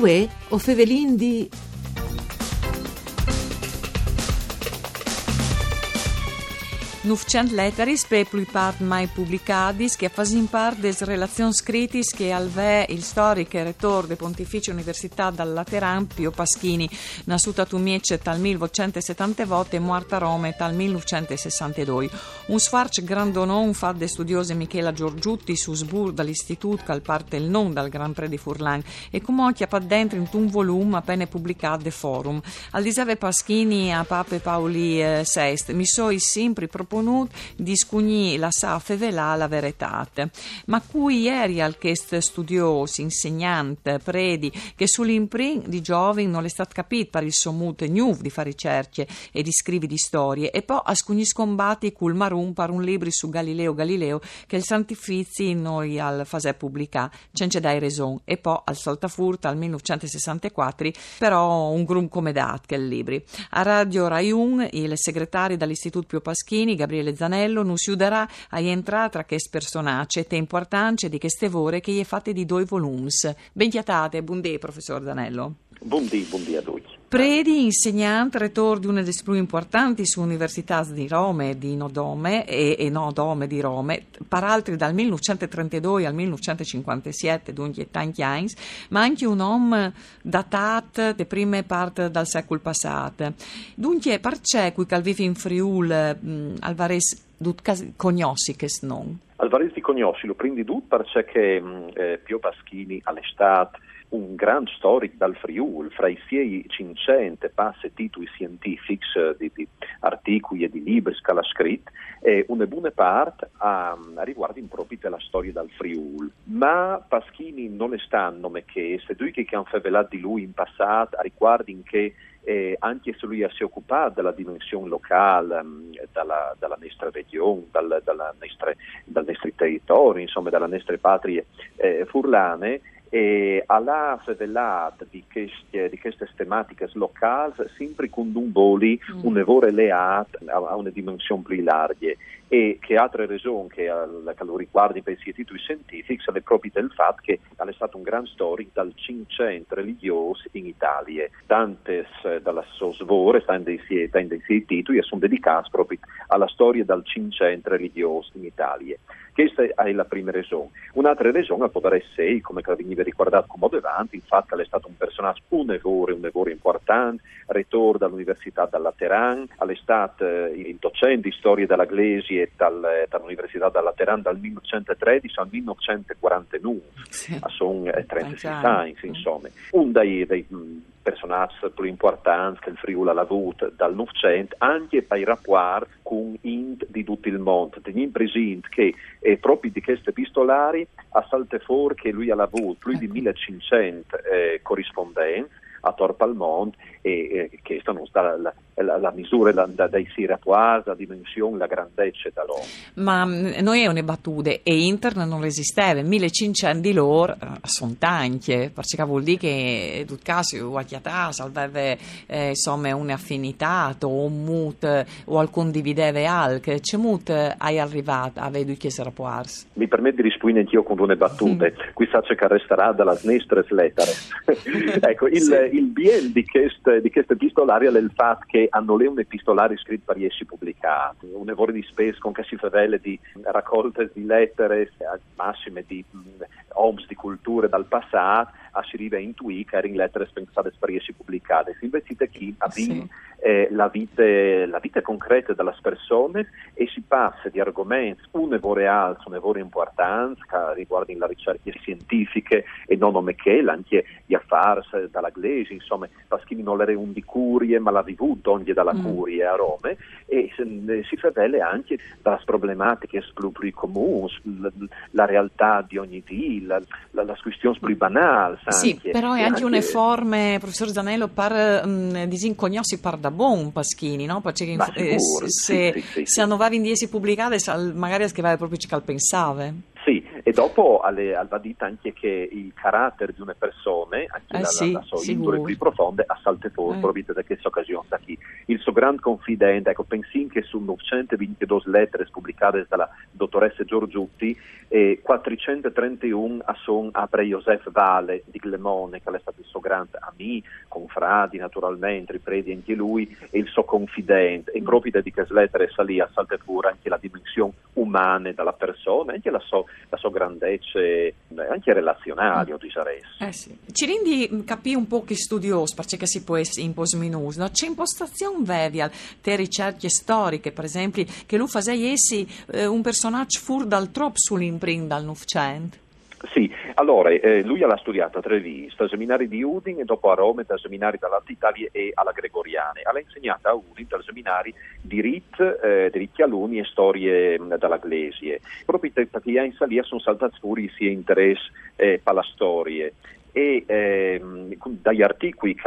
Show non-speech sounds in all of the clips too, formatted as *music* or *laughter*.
Uè, o fevelin di Nufcent letteris per part mai pubblicadis che fasin parte des relazioni scritis che al ve il storico e rettore de Pontificia Università dal Lateran Pio Paschini, nasciuta a Tumiece tal 1970 volte e morta a Roma tal 1962. Un sfarc grandonon fa de studiose Michela Giorgiutti su Sbur dall'istituto che al parte il non dal Gran Pre di Furlan e come occhia pa dentro in un volume appena pubblicato de forum. Al disave Paschini a Pape Paoli eh, VI mi so sempre proponut di scugni la sa fevelà la verità. Ma cui ieri al chest studiosi, insegnante, predi, che sull'imprin di giovani non è stato capito per il sommut nuovo di fare ricerche e di scrivi di storie e poi a scugni scombati cul marum per un libro su Galileo Galileo che il Santifizi noi al fase pubblica cence dai raison e poi al Saltafurta al 1964 però un grum come dat che il libri. A Radio Rai 1 il segretario dall'Istituto Pio Paschini Gabriele Zanello non si uderà a entrare tra questi personaggi e importante di queste vore che gli è fatte di due volumes. Benchiatate, buondì, professor Zanello. Buondì, buondì a tutti. Predi, insegnante, rettore di una delle più importanti università di Roma e di Nodome e, e Nodome di Roma, peraltro dal 1932 al 1957, dunque tanti anni, ma anche un uomo datato di prime parti del secolo passato. Dunque, perché qui che vive in Friul, mh, Alvarez, cognosci che non? Alvarez di cognosci, lo prendi tu perché eh, Pio Paschini all'estate un gran storico dal Friul, fra i suoi 500 passe titoli scientifici eh, di, di, articoli e di libri che ha scritto, e una buona parte a, a riguardo proprio della storia dal Friul. Ma Paschini non è stanno che se due che hanno favelato di lui in passato a riguardo in che eh, anche se lui si è occupato della dimensione locale, um, dalla, dalla, nostra regione, dal, dalla nostre, dal nostro territorio, insomma dalla nostre patrie eh, furlane, e alla fevelat di queste, di queste tematiche locali sempre con un voli mm. un lavoro leato a, una dimensione più larga e che altre ragioni che, che lo riguardi per i titoli scientifici è proprio del fatto che è stato un gran storico dal 500 religiosi in Italia. Tante dalla sua svore tante dei suoi titoli sono dedicati proprio alla storia dal 500 religiosi in Italia questa è la prima ragione. Un'altra ragione potrebbe essere, come veniva ricordato come fatto che è stato un personaggio un evore, un evore importante, rettore dall'Università dal Lateran, stato eh, il docente di storia della e dal, dall'Università dal Lateran dal 1913 al 1949, sì. sono 36 anni, insomma. Un dei, dei personaggi più importanti che il Friuli ha avuto dal Novecento, anche per i rapporti con int di tutto il mondo. Teniamo presente che è proprio di queste epistolari a Saltefor che lui ha avuto più di 1500 ecco. eh, corrispondenze a Torpalmont e eh, che sono la, la, la, la misura da, da, dai siratuari, la dimensione, la grandezza dell'uomo. Ma mm, noi è una battuta e internet non resisteva, 1500 di loro eh, sono tanti, perché vuol dire che in tutto caso qualche età aveva eh, insomma un'affinità o un mut o al condivideva alc, c'è mut hai arrivato a vedere che puars? Mi permette di rispondere anch'io con due battute, mm. qui sa che resterà dalla snestre lettere. *laughs* ecco, il, sì. Il bien di questo di queste epistolari è il fatto che hanno le un epistolari scritto per essi pubblicati, un lavoro di spesa con che di raccolte di lettere, massime di oms di culture dal passato, a si arriva a intuire che erano lettere pensate per essi pubblicate. Si invece chi ha sì. eh, la, vita, la vita concreta delle persone e si passa di argomenti, un evore alto, un evore importante, che riguardano le ricerche scientifiche e non come che, anche gli affari dalla Glesi, insomma, Paschini non era un di curie, ma l'ha vivuto anche dalla mm. curie a Roma, e si favele anche dalle problematiche più comuni, la, la, realtà di ogni dì, la, la, la questione più banale. Sì, però è anche, anche una forma, professor Zanello, per um, disincognossi par da buon Paschini, no? Perché eh, se, sì, sì, sì, se hanno vavi in diesi pubblicate, magari scriveva proprio ciò che pensava. Sì, e dopo alle, al vadita anche che il carattere di una persona, anche eh la, sì, la, sua indole più profonda, a salte fuori, eh. proprio da questa occasione. Il suo grande confidente, ecco, pensi che su 922 lettere pubblicate dalla dottoressa Giorgiutti, e 431 a son apre Josef Vale di Glemone, che è stato il suo grande amico, confradi naturalmente, ripredi anche lui, e il suo confidente, e proprio di che lettere salì a salta pure anche la dimensione umana della persona, anche la sua, la sua grandezza, anche relazionale, mm. direi. Eh sì. Ci rendi capire un po' che studioso, perché si può essere in posminus, no? c'è impostazione vevial, te ricerche storiche, per esempio, che lui faceva essi eh, un personaggio fur dal troppo sull'imprint dal Novecento. Sì, allora eh, lui l'ha studiato a Treviso, al seminario di Udin e dopo a Roma, dal seminario dall'Alta Italia e alla Gregoriana. Ha insegnato a Udin, dal seminario di Rit, eh, diritti alunni e storie mm, dalla Glesie. Proprio perché in Salia sono saltati fuori sia interesse eh, per la storia e ehm, dagli articoli che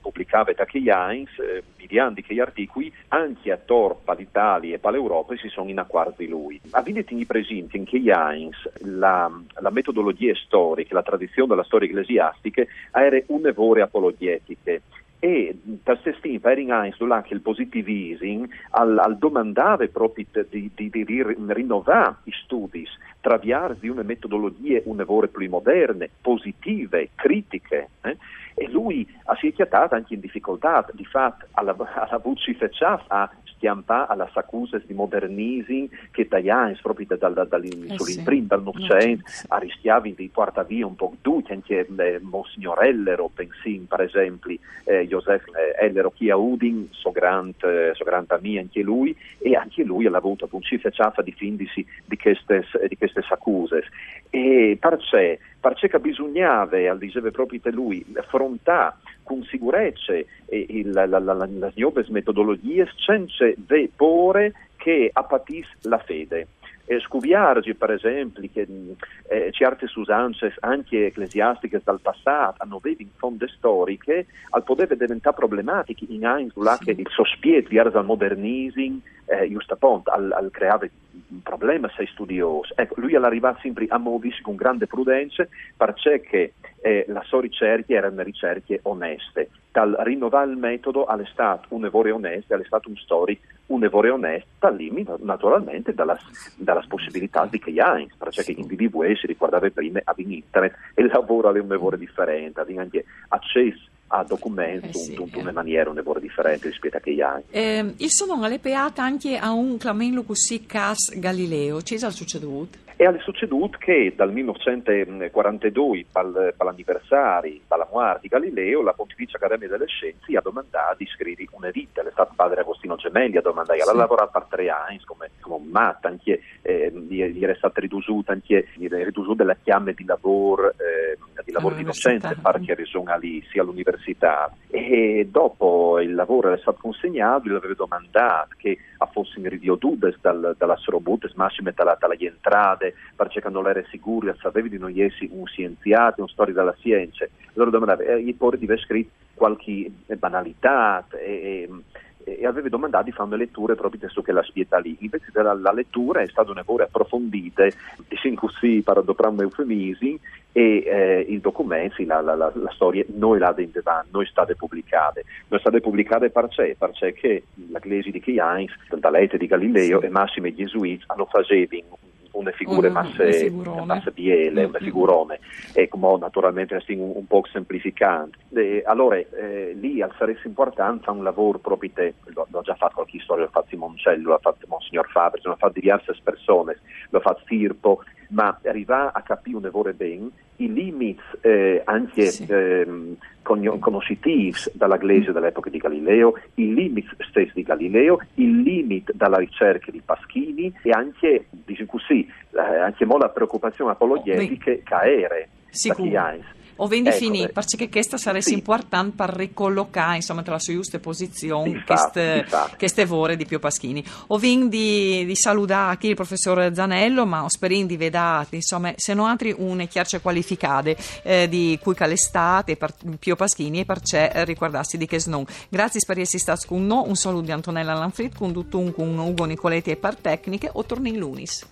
pubblicava Tacchi Heinz, eh, vediamo che gli articoli anche a Torpa, l'Italia e per l'Europa si sono in acquarto di lui. Avete presente in Heinz la, la, metodologia storica, la tradizione della storia ecclesiastica era un'evore apologetiche e per Sestin, per Heinz, durante il positivismo, al, al domandare proprio di, di, di, di rinnovare i studi, traviarsi una metodologie un'evore più moderne, positive, critiche. Eh? E lui si è chiatato anche in difficoltà, di fatto alla, alla voce fecciata a stiampare alla accuse di modernismo che tagliano proprio da, da, da, eh sull'imprint dal Novecento, a rischiavi di portare via un po' tutti, anche eh, Monsignor Ellero, pensin per esempio, eh, Joseph eh, Ellero chi a Udin, so grande so grand amico anche lui, e anche lui ha avuto un cifra ciaffa di findisi di queste, di queste accuse. E perché, perché bisognava, al diceva proprio lui, affrontare con sicurezza le nuove metodologie senza vepore che appatis la fede. Eh, scuviargi, per esempio, che eh, certe usanze anche ecclesiastiche dal passato hanno in fonde storiche, al potere diventare problematiche in Einzula sì. che il sospiet verso il modernismo, eh, giusto appunto, al, al creare un problema sei studiosi. Ecco, lui all'arrivare sempre a muoversi con grande prudenza perché eh, la sua ricerca erano ricerche oneste. Dal rinnovare il metodo all'estate un evore onesto, all'estate un story un evore onesto, dal limite naturalmente dalla, dalla possibilità di che hai, perché sì. individui si ricordava prima a internet e il lavoro aveva un evore differente, aveva anche accesso a documenti eh sì, in eh. una maniera un po' differente rispetto a che anni. Eh, il sono alle peate anche a un clamello così cas Galileo, è succeduto? E è succeduto che dal 1942, per l'anniversario della morte di Galileo, la Pontificia Accademia delle Scienze ha domandato di scrivere una vita. È stato padre Agostino Gemelli a domandare, sì. ha lavorato per tre anni come, come un matto, anche eh, gli è stato ridotto, anche ridotto della chiave di lavoro, eh, lavoro di docente, perché risono lì sia all'università. E dopo il lavoro è stato consegnato, gli aveva domandato che fosse in ridiodudes dal, dalla sorobutes, massime dalla, dalla entrate, scienze, perché non era sicuro, sapevi di non essere un scienziato, un storico della scienza. Allora domandava, eh, e poi di scritto qualche banalità e, e, e aveva domandato di fare una lettura proprio su che la spieta lì. Invece la, la lettura è stata una approfondita, diciamo così, per adoperare un eufemismo, e eh, il documento, la, la, la, la, storia, noi la vendevamo, noi state pubblicate. Noi state pubblicate perché? Perché la Glesi di Chiains, da Lete di Galileo sì. e Massimo Gesuiti hanno fatto una figura mm, masse, masse biele, una figurone, e come naturalmente un, un po' semplificante. E, allora, eh, lì al saresse importante un lavoro proprio te, l'ho, l'ho, già fatto qualche storia, l'ho fatto Simoncello, l'ho fatto Monsignor Fabri, l'ho fatto diverse persone, l'ho fatto Firpo, ma arriva a capire bene i limiti eh, anche sì. ehm, conoscitivi dalla Glese dell'epoca di Galileo, i limiti stessi di Galileo, il limite dalla ricerca di Paschini e anche, dice così, eh, anche la preoccupazione apologetica oh, che aeree. Sicuro o vendi ecco, finì, perché questa sarebbe sì. importante per ricollocare insomma, tra la sua giusta posizione queste vore di Pio Paschini. O vendi di salutare il professor Zanello, ma speriamo di vedere insomma, se non altri une chiarce qualificate eh, di cui calestate per Pio Paschini e perché eh, ricordarsi di che non. Grazie per essere stati con noi, un saluto di Antonella Lanfrit, con tutto un con Ugo Nicoletti e per tecniche, o torni in lunis.